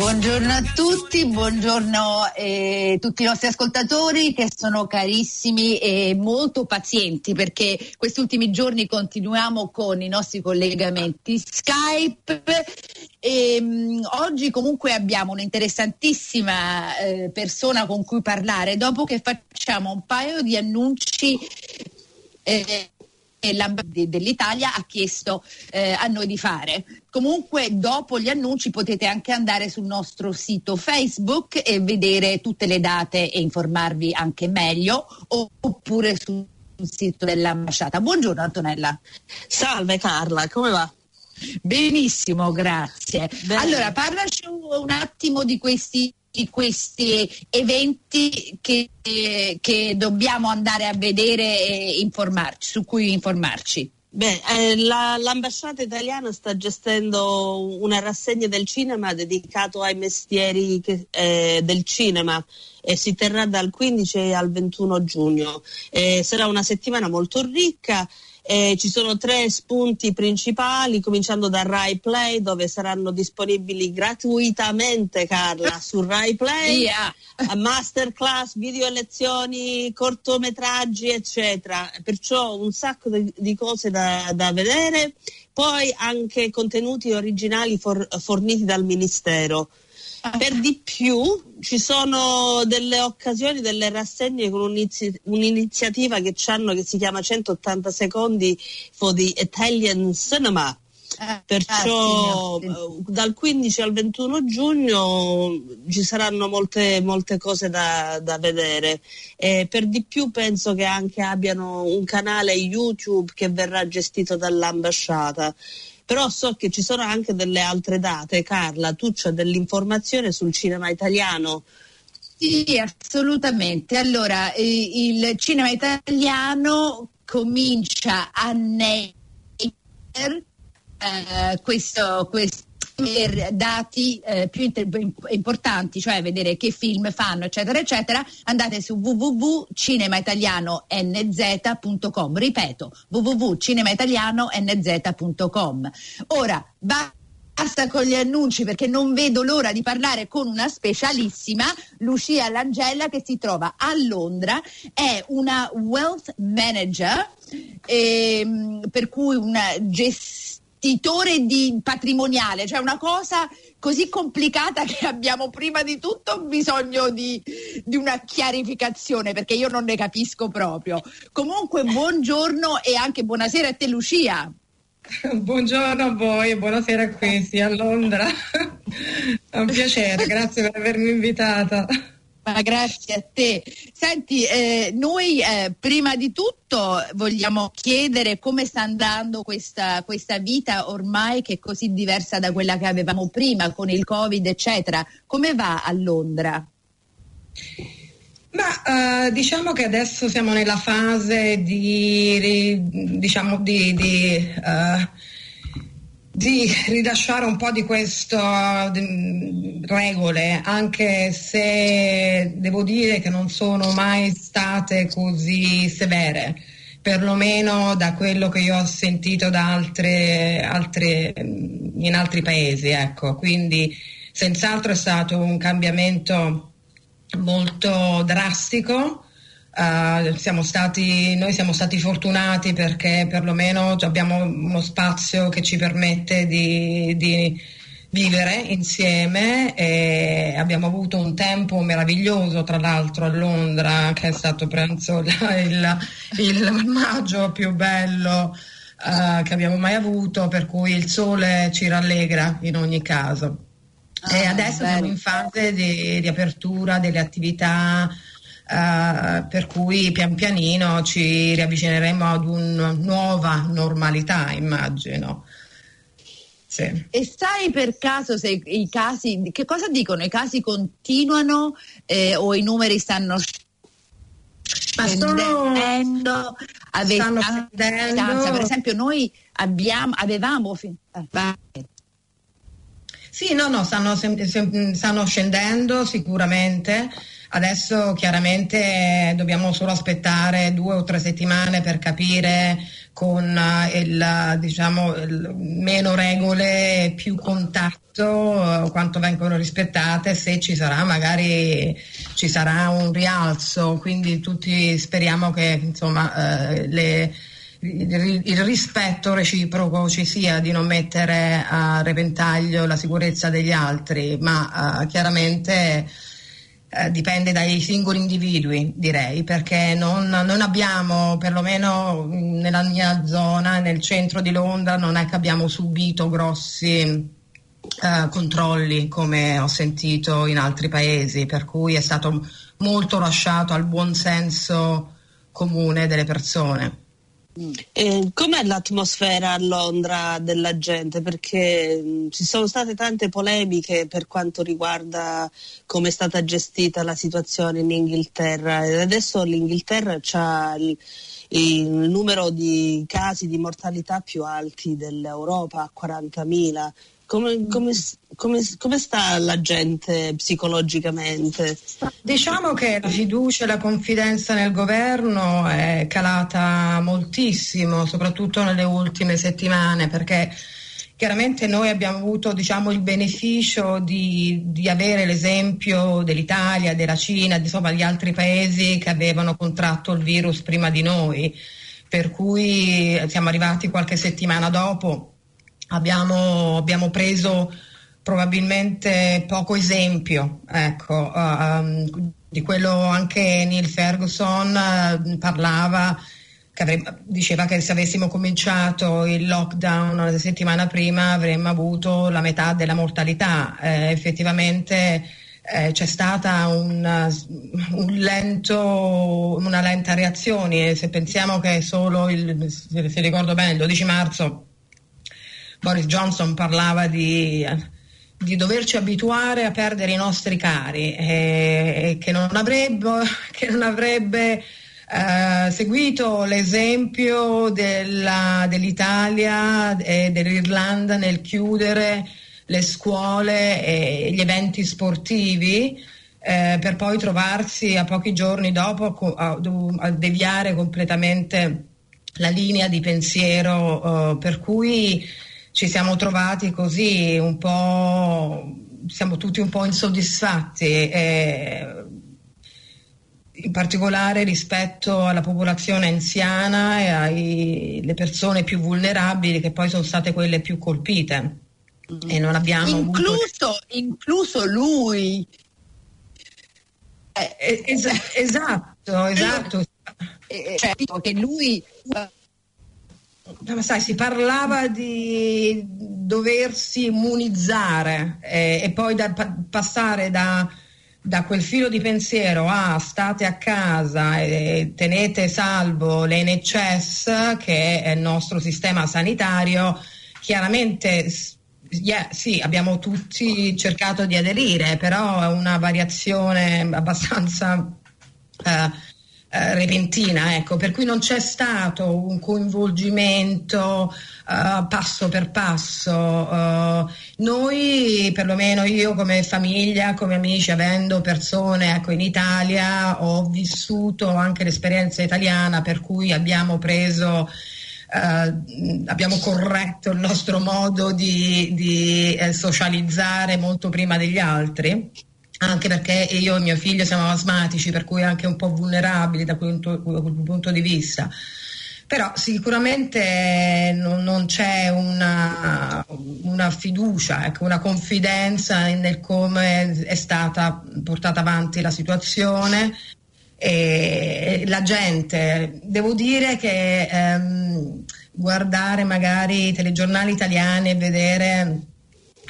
Buongiorno a tutti, buongiorno a eh, tutti i nostri ascoltatori che sono carissimi e molto pazienti perché questi ultimi giorni continuiamo con i nostri collegamenti Skype e, um, oggi comunque abbiamo un'interessantissima eh, persona con cui parlare dopo che facciamo un paio di annunci eh, dell'Italia ha chiesto eh, a noi di fare. Comunque dopo gli annunci potete anche andare sul nostro sito Facebook e vedere tutte le date e informarvi anche meglio oppure sul sito dell'ambasciata. Buongiorno Antonella. Salve Carla, come va? Benissimo, grazie. Bene. Allora, parlaci un attimo di questi di questi eventi che, che, dobbiamo andare a vedere e informarci, su cui informarci. Beh, eh, la, l'ambasciata italiana sta gestendo una rassegna del cinema dedicato ai mestieri che, eh, del cinema e si terrà dal 15 al 21 giugno. Eh, sarà una settimana molto ricca eh, ci sono tre spunti principali, cominciando da Rai Play, dove saranno disponibili gratuitamente, Carla, su Rai Play, yeah. masterclass, video lezioni, cortometraggi, eccetera. Perciò un sacco di, di cose da, da, vedere. Poi anche contenuti originali for, forniti dal Ministero. Per di più ci sono delle occasioni, delle rassegne con un'iniziativa che hanno che si chiama 180 secondi for the Italian Cinema. Eh, Perciò ah, sì, sì. dal 15 al 21 giugno ci saranno molte, molte cose da, da vedere. E per di più penso che anche abbiano un canale YouTube che verrà gestito dall'ambasciata però so che ci sono anche delle altre date. Carla, tu c'hai dell'informazione sul cinema italiano? Sì, assolutamente. Allora, il cinema italiano comincia a Neyer, eh, questo, questo per dati eh, più inter- importanti, cioè vedere che film fanno, eccetera, eccetera, andate su www.cinemaitalianonz.com. Ripeto, www.cinemaitalianonz.com. Ora, basta con gli annunci perché non vedo l'ora di parlare con una specialissima, Lucia Langella, che si trova a Londra, è una wealth manager, ehm, per cui una gestione gestitore di patrimoniale, cioè una cosa così complicata che abbiamo prima di tutto bisogno di, di, una chiarificazione perché io non ne capisco proprio. Comunque buongiorno e anche buonasera a te Lucia. Buongiorno a voi e buonasera a questi a Londra. È un piacere, grazie per avermi invitata. Grazie a te. Senti, eh, noi eh, prima di tutto vogliamo chiedere come sta andando questa, questa, vita ormai che è così diversa da quella che avevamo prima con il Covid, eccetera. Come va a Londra? Ma uh, diciamo che adesso siamo nella fase di, diciamo, di, di uh, di rilasciare un po' di queste regole, anche se devo dire che non sono mai state così severe, perlomeno da quello che io ho sentito da altre, altre, in altri paesi. Ecco. Quindi senz'altro è stato un cambiamento molto drastico Uh, siamo stati, noi siamo stati fortunati perché perlomeno abbiamo uno spazio che ci permette di, di vivere insieme e abbiamo avuto un tempo meraviglioso tra l'altro a Londra che è stato penso il, il maggio più bello uh, che abbiamo mai avuto per cui il sole ci rallegra in ogni caso. Ah, e adesso bello. siamo in fase di, di apertura delle attività Uh, per cui pian pianino ci riavvicineremo ad una nuova normalità, immagino. Sì. E sai per caso se i casi, che cosa dicono? I casi continuano eh, o i numeri stanno scendendo, ave- stanno a- scendendo. distanza. Per esempio noi abbiamo, avevamo... fin- eh. Sì, no, no, stanno, stanno scendendo sicuramente. Adesso chiaramente dobbiamo solo aspettare due o tre settimane per capire con eh, il, diciamo, il meno regole, più contatto, eh, quanto vengono rispettate, se ci sarà magari ci sarà un rialzo. Quindi tutti speriamo che insomma, eh, le- il rispetto reciproco ci sia di non mettere a repentaglio la sicurezza degli altri, ma eh, chiaramente eh, dipende dai singoli individui, direi, perché non, non abbiamo, perlomeno nella mia zona, nel centro di Londra, non è che abbiamo subito grossi eh, controlli come ho sentito in altri paesi, per cui è stato molto lasciato al buon senso comune delle persone. E com'è l'atmosfera a Londra della gente? Perché mh, ci sono state tante polemiche per quanto riguarda come è stata gestita la situazione in Inghilterra e adesso l'Inghilterra ha il, il numero di casi di mortalità più alti dell'Europa, a 40.000. Come, come, come, come sta la gente psicologicamente? Diciamo che la fiducia e la confidenza nel governo è calata moltissimo, soprattutto nelle ultime settimane, perché chiaramente noi abbiamo avuto diciamo, il beneficio di, di avere l'esempio dell'Italia, della Cina, insomma di altri paesi che avevano contratto il virus prima di noi, per cui siamo arrivati qualche settimana dopo abbiamo, abbiamo preso probabilmente poco esempio, ecco, um, di quello anche Neil Ferguson uh, parlava, che avrebbe, diceva che se avessimo cominciato il lockdown una settimana prima avremmo avuto la metà della mortalità. Eh, effettivamente eh, c'è stata una, un lento, una lenta reazione, se pensiamo che solo il, se, ricordo bene, il 12 marzo Boris Johnson parlava di, di doverci abituare a perdere i nostri cari e, e che non avrebbe, che non avrebbe eh, seguito l'esempio della, dell'Italia e dell'Irlanda nel chiudere le scuole e gli eventi sportivi eh, per poi trovarsi a pochi giorni dopo a, a deviare completamente la linea di pensiero eh, per cui ci siamo trovati così un po', siamo tutti un po' insoddisfatti, eh, in particolare rispetto alla popolazione anziana e alle persone più vulnerabili che poi sono state quelle più colpite. E non abbiamo incluso, avuto... incluso lui. Eh, es- esatto, esatto. Eh, cioè, che lui sai, si parlava di doversi immunizzare eh, e poi da, pa- passare da, da, quel filo di pensiero a state a casa e tenete salvo l'NHS, che è il nostro sistema sanitario, chiaramente yeah, sì, abbiamo tutti cercato di aderire, però è una variazione abbastanza... Eh, eh, repentina, ecco, per cui non c'è stato un coinvolgimento uh, passo per passo. Uh, noi, perlomeno io come famiglia, come amici, avendo persone ecco, in Italia, ho vissuto anche l'esperienza italiana per cui abbiamo preso Uh, abbiamo corretto il nostro modo di, di eh, socializzare molto prima degli altri anche perché io e mio figlio siamo asmatici, per cui anche un po' vulnerabili da quel, punto di vista. Però sicuramente non, non c'è una, una fiducia, ecco, una confidenza nel come è stata portata avanti la situazione. E la gente, devo dire che ehm, guardare magari i telegiornali italiani e vedere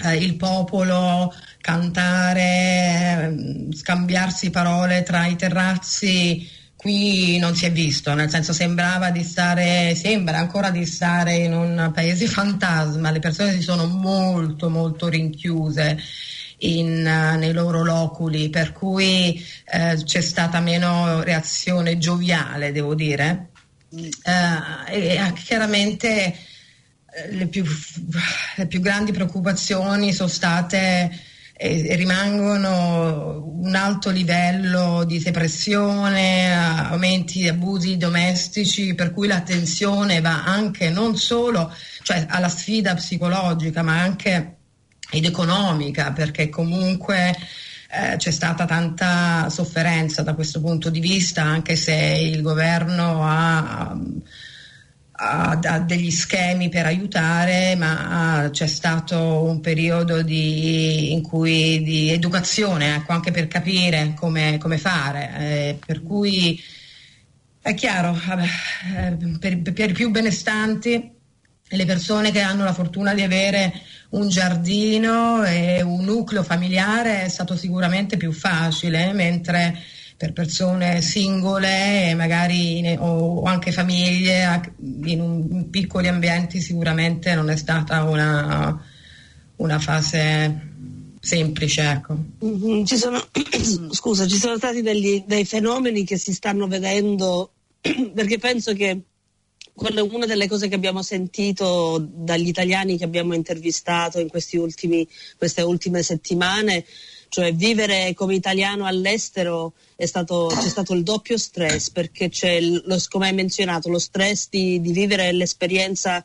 eh, il popolo cantare, ehm, scambiarsi parole tra i terrazzi, qui non si è visto, nel senso sembrava di stare, sembra ancora di stare in un paese fantasma, le persone si sono molto molto rinchiuse in, uh, nei loro loculi, per cui uh, c'è stata meno reazione gioviale, devo dire. Uh, e chiaramente le più, le più, grandi preoccupazioni sono state e rimangono un alto livello di depressione, aumenti di abusi domestici, per cui l'attenzione va anche non solo cioè, alla sfida psicologica, ma anche ed economica, perché comunque eh, c'è stata tanta sofferenza da questo punto di vista, anche se il governo ha ha degli schemi per aiutare, ma c'è stato un periodo di, in cui, di educazione, ecco, anche per capire come, come fare. Eh, per cui è chiaro, eh, per, per i più benestanti, le persone che hanno la fortuna di avere un giardino e un nucleo familiare è stato sicuramente più facile, mentre per persone singole magari o anche famiglie in, un, in, piccoli ambienti sicuramente non è stata una, una fase semplice. Ecco. Mm-hmm. Ci sono, scusa, ci sono stati degli, dei fenomeni che si stanno vedendo perché penso che quella è una delle cose che abbiamo sentito dagli italiani che abbiamo intervistato in ultimi, queste ultime settimane cioè vivere come italiano all'estero stato, c'è stato il doppio stress perché c'è, lo, come hai menzionato, lo stress di, di vivere l'esperienza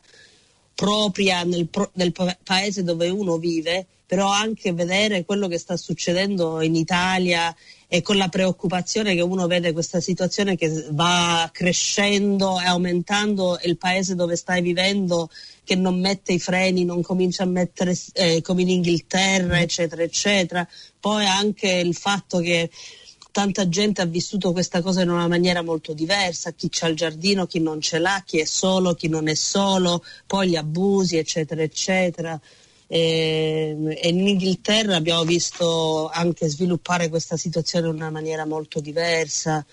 propria nel, nel, paese dove uno vive, però anche vedere quello che sta succedendo in Italia e con la preoccupazione che uno vede questa situazione che va crescendo e aumentando il paese dove stai vivendo che non mette i freni, non comincia a mettere eh, come in Inghilterra, eccetera, eccetera. Poi anche il fatto che tanta gente ha vissuto questa cosa in una maniera molto diversa, chi c'ha il giardino, chi non ce l'ha, chi è solo, chi non è solo, poi gli abusi, eccetera, eccetera. E, e in Inghilterra abbiamo visto anche sviluppare questa situazione in una maniera molto diversa.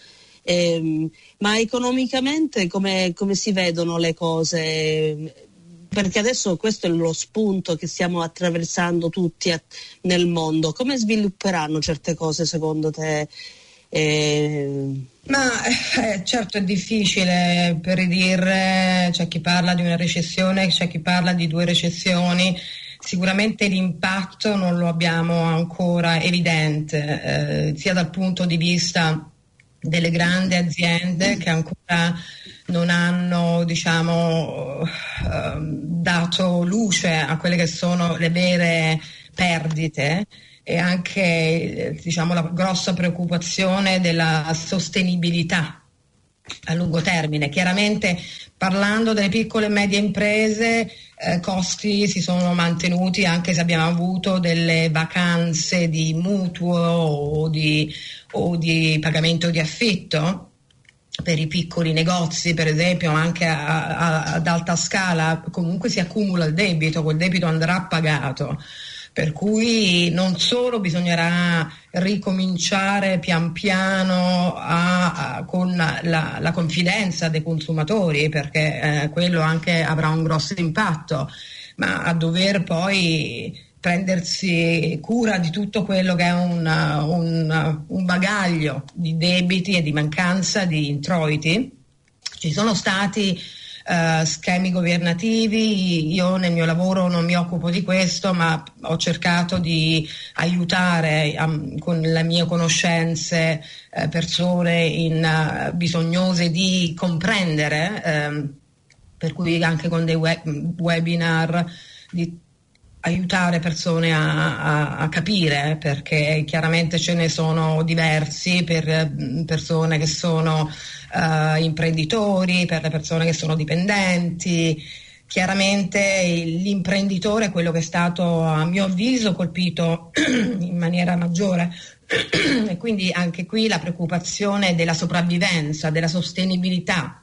E, ma economicamente come, come si vedono le cose? perché adesso questo è lo spunto che stiamo attraversando tutti nel mondo. Come svilupperanno certe cose secondo te? Eh... Ma eh, certo è difficile predire, c'è chi parla di una recessione, c'è chi parla di due recessioni, sicuramente l'impatto non lo abbiamo ancora evidente, eh, sia dal punto di vista delle grandi aziende che ancora non hanno diciamo, uh, dato luce a quelle che sono le vere perdite e anche diciamo, la grossa preoccupazione della sostenibilità a lungo termine. Chiaramente parlando delle piccole e medie imprese, eh, costi si sono mantenuti anche se abbiamo avuto delle vacanze di mutuo o di, o di pagamento di affitto per i piccoli negozi, per esempio, anche a, a, ad alta scala, comunque si accumula il debito, quel debito andrà pagato. Per cui non solo bisognerà ricominciare pian piano a, a, con la, la, confidenza dei consumatori, perché eh, quello anche avrà un grosso impatto, ma a dover poi prendersi cura di tutto quello che è una, un, un bagaglio di debiti e di mancanza di introiti. Ci sono stati Uh, schemi governativi. Io nel mio lavoro non mi occupo di questo, ma ho cercato di aiutare um, con le mie conoscenze uh, persone in, uh, bisognose di comprendere, ehm, per cui anche con dei web- webinar di aiutare persone a, a, a, capire perché chiaramente ce ne sono diversi per mm, persone che sono uh, imprenditori, per le persone che sono dipendenti. Chiaramente l'imprenditore è quello che è stato a mio avviso colpito in maniera maggiore e quindi anche qui la preoccupazione della sopravvivenza, della sostenibilità.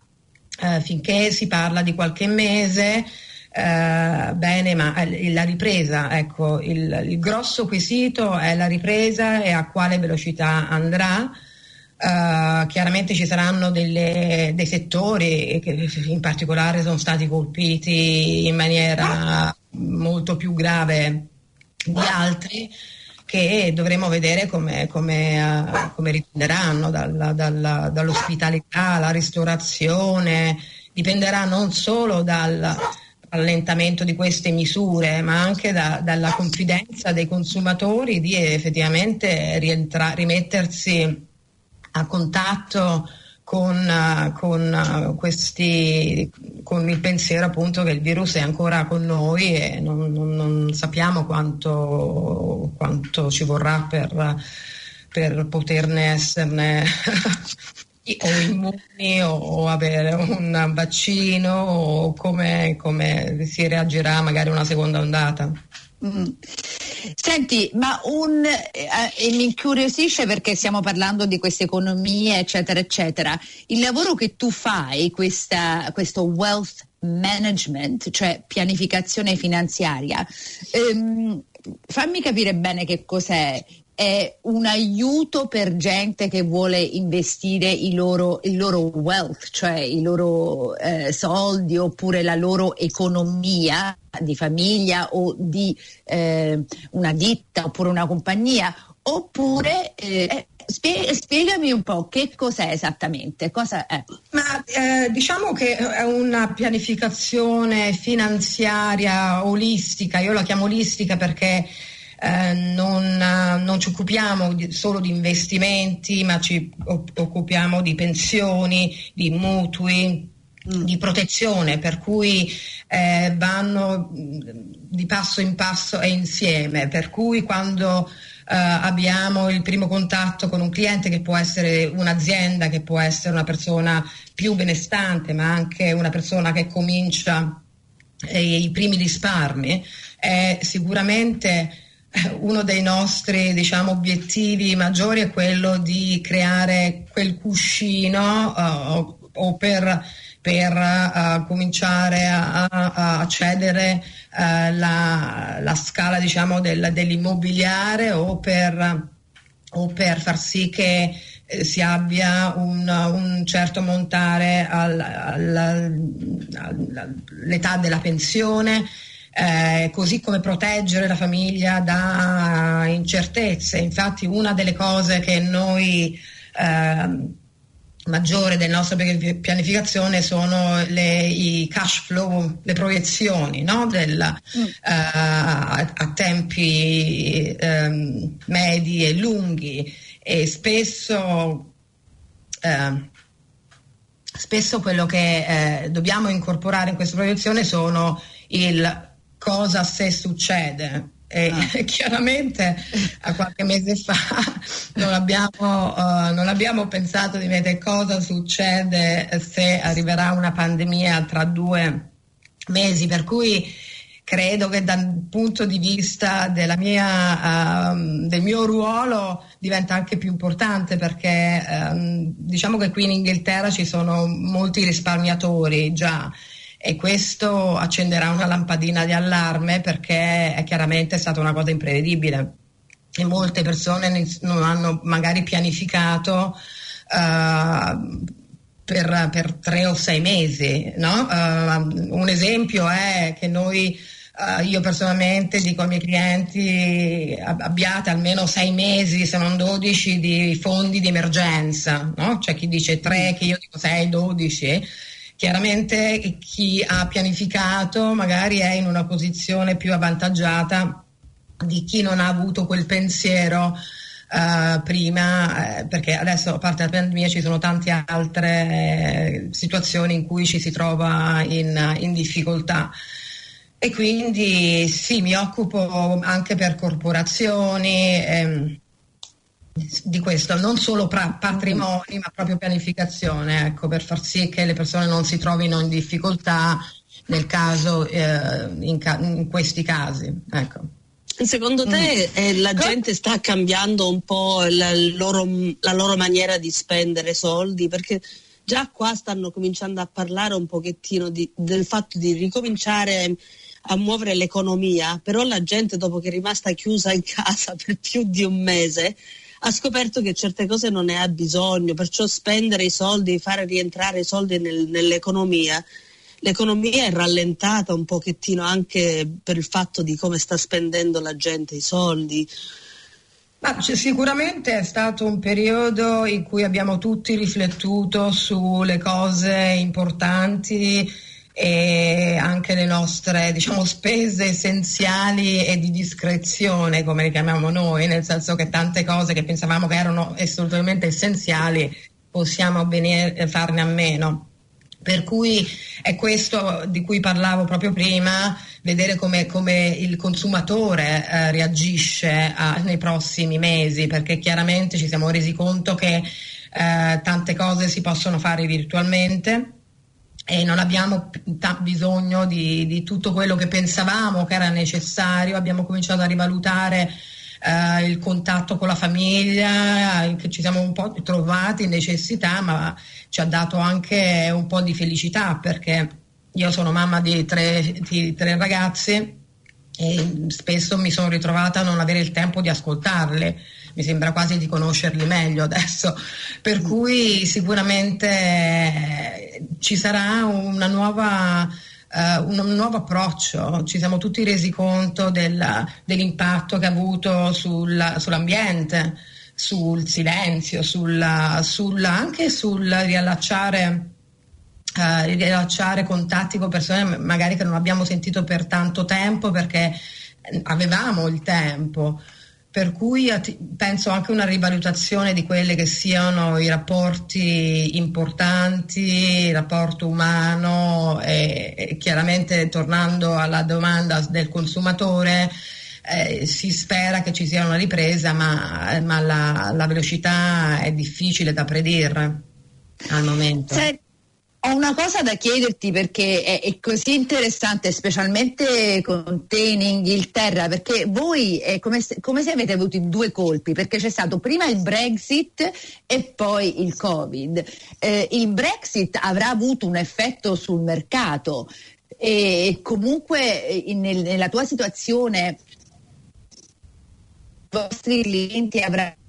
Uh, finché si parla di qualche mese eh, bene, ma eh, la ripresa, ecco, il, il, grosso quesito è la ripresa e a quale velocità andrà. Uh, chiaramente ci saranno delle, dei settori che in particolare sono stati colpiti in maniera molto più grave di altri che dovremo vedere come, come, uh, come riprenderanno dalla, dalla, dall'ospitalità, la ristorazione, dipenderà non solo dal rallentamento di queste misure, ma anche da, dalla confidenza dei consumatori di effettivamente rientra- rimettersi a contatto con, con, questi, con, il pensiero appunto che il virus è ancora con noi e non, non, non sappiamo quanto, quanto, ci vorrà per, per poterne esserne o immuni o, avere un vaccino o come, come si reagirà magari una seconda ondata. Mm. Senti, ma un, eh, mi incuriosisce perché stiamo parlando di queste economie, eccetera, eccetera. Il lavoro che tu fai, questa, questo wealth management, cioè pianificazione finanziaria, ehm, fammi capire bene che cos'è è un aiuto per gente che vuole investire il loro, il loro wealth, cioè i loro eh, soldi oppure la loro economia di famiglia o di eh, una ditta oppure una compagnia, oppure eh, spie- spiegami un po' che cos'è esattamente. Cosa è? Ma eh, diciamo che è una pianificazione finanziaria olistica, io la chiamo olistica perché eh, non, non, ci occupiamo solo di investimenti, ma ci occupiamo di pensioni, di mutui, mm. di protezione, per cui eh, vanno di passo in passo e insieme, per cui quando eh, abbiamo il primo contatto con un cliente che può essere un'azienda, che può essere una persona più benestante, ma anche una persona che comincia eh, i primi risparmi, è sicuramente uno dei nostri diciamo, obiettivi maggiori è quello di creare quel cuscino uh, o per, per uh, cominciare a, a, a cedere uh, la, la, scala diciamo, del, dell'immobiliare o per, o per, far sì che eh, si abbia un, un certo montare al, al, all'età della pensione eh, così come proteggere la famiglia da incertezze. Infatti una delle cose che noi eh, maggiore del nostro pianificazione sono le, i cash flow, le proiezioni no? Del, mm. uh, a, a, tempi um, medi e lunghi e spesso, uh, spesso quello che uh, dobbiamo incorporare in questa proiezione sono il cosa se succede. E ah. chiaramente a qualche mese fa non abbiamo, uh, non abbiamo, pensato di vedere cosa succede se arriverà una pandemia tra due mesi, per cui credo che dal punto di vista mia, uh, del mio ruolo diventa anche più importante perché um, diciamo che qui in Inghilterra ci sono molti risparmiatori già e questo accenderà una lampadina di allarme perché è chiaramente stata una cosa imprevedibile e molte persone non hanno magari pianificato uh, per, per, tre o sei mesi. No? Uh, un esempio è che noi Uh, io personalmente dico ai miei clienti abbiate almeno sei mesi, se non dodici, di fondi di emergenza. No? C'è chi dice tre, che io dico sei, dodici. Chiaramente chi ha pianificato magari è in una posizione più avvantaggiata di chi non ha avuto quel pensiero uh, prima, eh, perché adesso a parte la pandemia ci sono tante altre eh, situazioni in cui ci si trova in, in difficoltà. E quindi sì, mi occupo anche per corporazioni. Ehm, di questo, non solo pra- patrimoni ma proprio pianificazione, ecco, per far sì che le persone non si trovino in difficoltà nel caso, eh, in, ca- in, questi casi. Ecco. Secondo te mm. eh, la gente sta cambiando un po' la loro, la loro maniera di spendere soldi? Perché già qua stanno cominciando a parlare un pochettino di, del fatto di ricominciare a muovere l'economia, però la gente dopo che è rimasta chiusa in casa per più di un mese ha scoperto che certe cose non ne ha bisogno, perciò spendere i soldi, fare rientrare i soldi nel, nell'economia. L'economia è rallentata un pochettino anche per il fatto di come sta spendendo la gente i soldi. Ma sicuramente è stato un periodo in cui abbiamo tutti riflettuto sulle cose importanti e anche le nostre diciamo, spese essenziali e di discrezione, come le chiamiamo noi, nel senso che tante cose che pensavamo che erano assolutamente essenziali possiamo bene farne a meno. Per cui è questo di cui parlavo proprio prima, vedere come, come il consumatore eh, reagisce a, nei prossimi mesi, perché chiaramente ci siamo resi conto che eh, tante cose si possono fare virtualmente e non abbiamo bisogno di, di, tutto quello che pensavamo che era necessario, abbiamo cominciato a rivalutare eh, il contatto con la famiglia, che ci siamo un po' trovati in necessità, ma ci ha dato anche un po' di felicità perché io sono mamma di tre, di tre ragazzi e spesso mi sono ritrovata a non avere il tempo di ascoltarle mi sembra quasi di conoscerli meglio adesso, per cui sicuramente eh, ci sarà una nuova uh, un, nuovo approccio, ci siamo tutti resi conto del, dell'impatto che ha avuto sul, sull'ambiente, sul silenzio, sulla, sulla, anche sul riallacciare, uh, riallacciare contatti con persone magari che non abbiamo sentito per tanto tempo perché avevamo il tempo. Per cui penso anche una rivalutazione di quelli che siano i rapporti importanti, il rapporto umano e, e chiaramente tornando alla domanda del consumatore, eh, si spera che ci sia una ripresa, ma, ma la, la, velocità è difficile da predire al momento. Senti, ho una cosa da chiederti perché è, è, così interessante, specialmente con te in Inghilterra, perché voi è come se, come se avete avuto due colpi, perché c'è stato prima il Brexit e poi il Covid. Eh, il Brexit avrà avuto un effetto sul mercato e comunque eh, in, nella tua situazione i vostri clienti avranno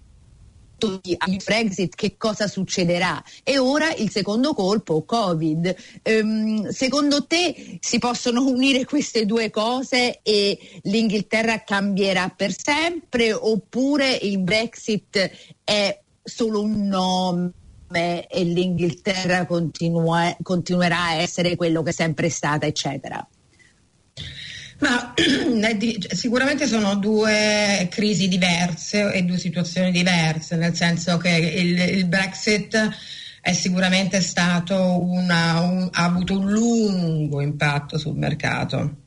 al Brexit che cosa succederà e ora il secondo colpo Covid. Um, secondo te si possono unire queste due cose e l'Inghilterra cambierà per sempre oppure il Brexit è solo un nome? e l'Inghilterra continua, continuerà a essere quello che è sempre stata, eccetera. Ma sicuramente sono due crisi diverse e due situazioni diverse, nel senso che il, il Brexit è sicuramente stato una, un, ha avuto un lungo impatto sul mercato,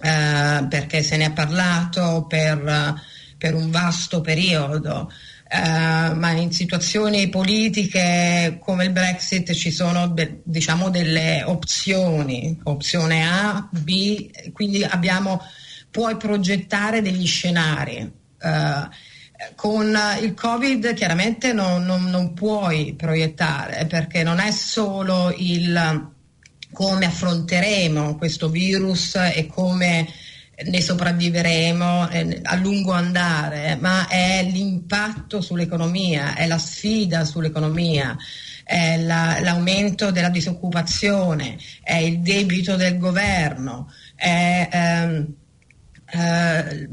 eh, perché se ne è parlato per, per un vasto periodo. Uh, ma in situazioni politiche come il Brexit ci sono de- diciamo delle opzioni, opzione A, B, quindi abbiamo, puoi progettare degli scenari. Uh, con il Covid chiaramente non, non, non, puoi proiettare perché non è solo il come affronteremo questo virus e come ne sopravviveremo eh, a lungo andare, ma è l'impatto sull'economia, è la sfida sull'economia, è la, l'aumento della disoccupazione, è il debito del governo, è ehm, eh,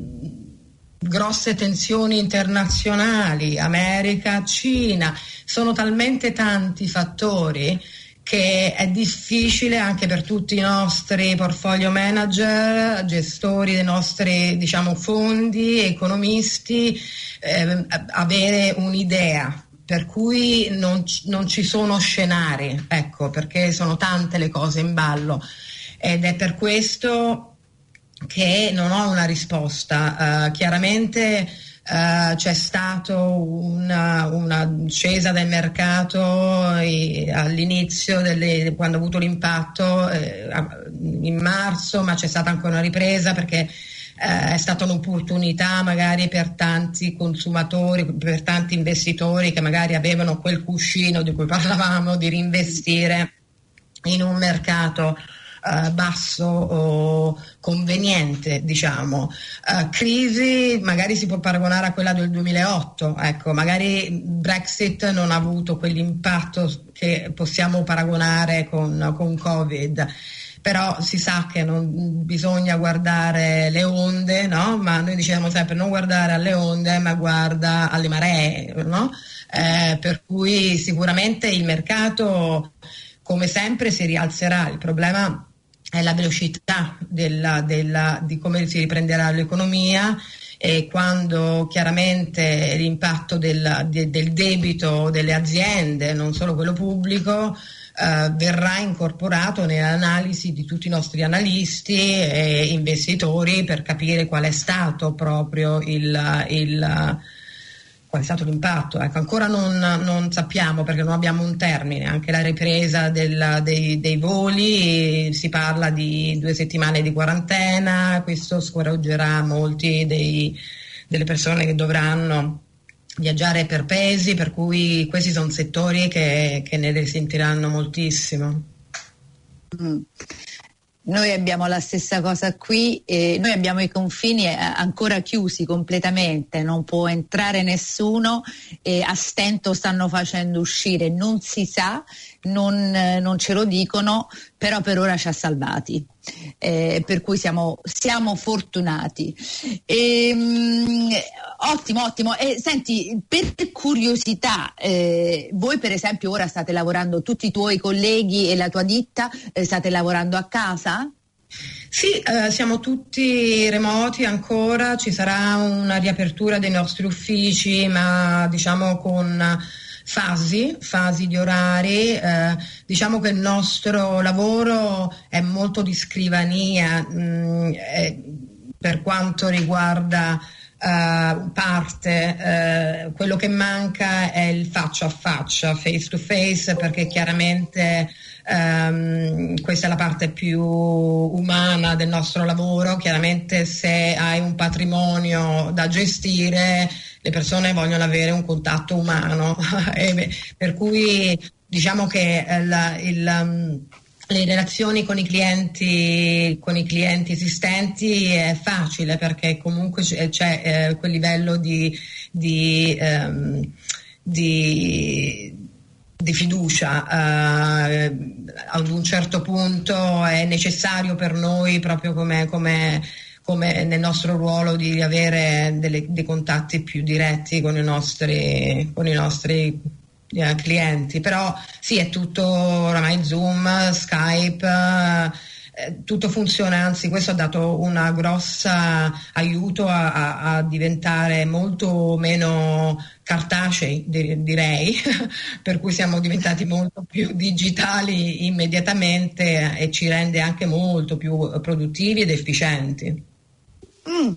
grosse tensioni internazionali, America, Cina, sono talmente tanti fattori che è difficile anche per tutti i nostri portfolio manager, gestori dei nostri diciamo, fondi, economisti, eh, avere un'idea. Per cui non, non, ci sono scenari, ecco, perché sono tante le cose in ballo. Ed è per questo che non ho una risposta. Uh, chiaramente Uh, c'è stata una, una, scesa del mercato e, all'inizio delle, quando ha avuto l'impatto eh, in marzo, ma c'è stata anche una ripresa perché eh, è stata un'opportunità magari per tanti consumatori, per tanti investitori che magari avevano quel cuscino di cui parlavamo di reinvestire in un mercato uh, basso o conveniente, diciamo. Uh, crisi magari si può paragonare a quella del 2008, ecco, magari Brexit non ha avuto quell'impatto che possiamo paragonare con, con Covid però si sa che non bisogna guardare le onde, no? ma noi diciamo sempre non guardare alle onde, ma guarda alle maree. No? Eh, per cui sicuramente il mercato, come sempre, si rialzerà. Il problema è la velocità della, della, di come si riprenderà l'economia e quando chiaramente l'impatto del, de, del debito delle aziende, non solo quello pubblico, eh, verrà incorporato nell'analisi di tutti i nostri analisti e investitori per capire qual è stato proprio il, il qual è stato l'impatto. Ecco, ancora non, non, sappiamo perché non abbiamo un termine, anche la ripresa del, dei, dei, voli si parla di due settimane di quarantena, questo scoraggerà molti dei, delle persone che dovranno viaggiare per pesi, per cui questi sono settori che, che ne risentiranno moltissimo. Mm. Noi abbiamo la stessa cosa qui, eh, noi abbiamo i confini eh, ancora chiusi completamente, non può entrare nessuno e a stento stanno facendo uscire, non si sa, non, eh, non ce lo dicono, però per ora ci ha salvati, eh, per cui siamo, siamo fortunati. E, ehm, ottimo, ottimo. E, senti, per curiosità, eh, voi per esempio ora state lavorando, tutti i tuoi colleghi e la tua ditta eh, state lavorando a casa? Sì, eh, siamo tutti remoti ancora, ci sarà una riapertura dei nostri uffici, ma diciamo con fasi, fasi di orari. Eh, diciamo che il nostro lavoro è molto di scrivania mh, mm, eh, per quanto riguarda Uh, parte, uh, quello che manca è il faccia a faccia, face to face, perché chiaramente um, questa è la parte più umana del nostro lavoro. Chiaramente se hai un patrimonio da gestire, le persone vogliono avere un contatto umano, per cui diciamo che la, il, um, le relazioni con i, clienti, con i clienti esistenti è facile perché comunque c'è, c'è eh, quel livello di, di, um, di, di fiducia. Uh, ad un certo punto è necessario per noi proprio come, come come nel nostro ruolo di avere delle, dei contatti più diretti con i nostri, con i nostri eh, clienti, però sì è tutto oramai Zoom, Skype, tutto funziona, anzi questo ha dato un grosso aiuto a, a, a, diventare molto meno cartacei direi, per cui siamo diventati molto più digitali immediatamente e ci rende anche molto più produttivi ed efficienti. Mm.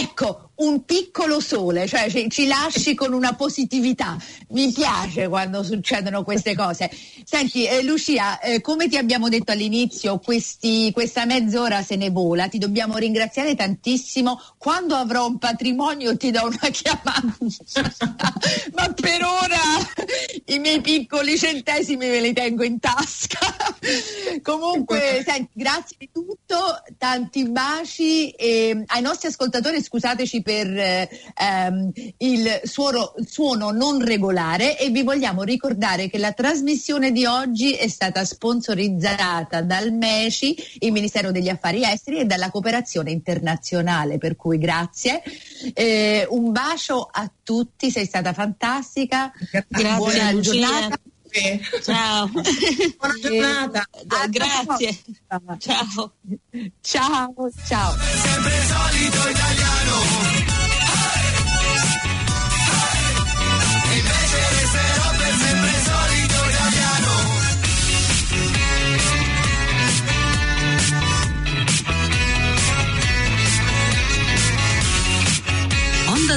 Ecco, un piccolo sole, cioè ci lasci con una positività. Mi piace quando succedono queste cose. Senti, eh, Lucia, eh, come ti abbiamo detto all'inizio, questi, questa mezz'ora se ne vola, ti dobbiamo ringraziare tantissimo. Quando avrò un patrimonio ti do una chiamata, ma per ora i miei piccoli centesimi me li tengo in tasca. Comunque, senti, grazie di tutto, tanti baci e ai nostri ascoltatori scusateci per ehm, il suono, suono non regolare e vi vogliamo ricordare che la trasmissione di oggi è stata sponsorizzata dal MECI, il Ministero degli Affari Esteri e dalla Cooperazione Internazionale, per cui grazie. Eh, un bacio a tutti, sei stata fantastica. Grazie, buona Lucia. giornata. Ciao. Buona giornata. Eh, grazie. Ciao. Ciao, ciao. Sempre solito italiano.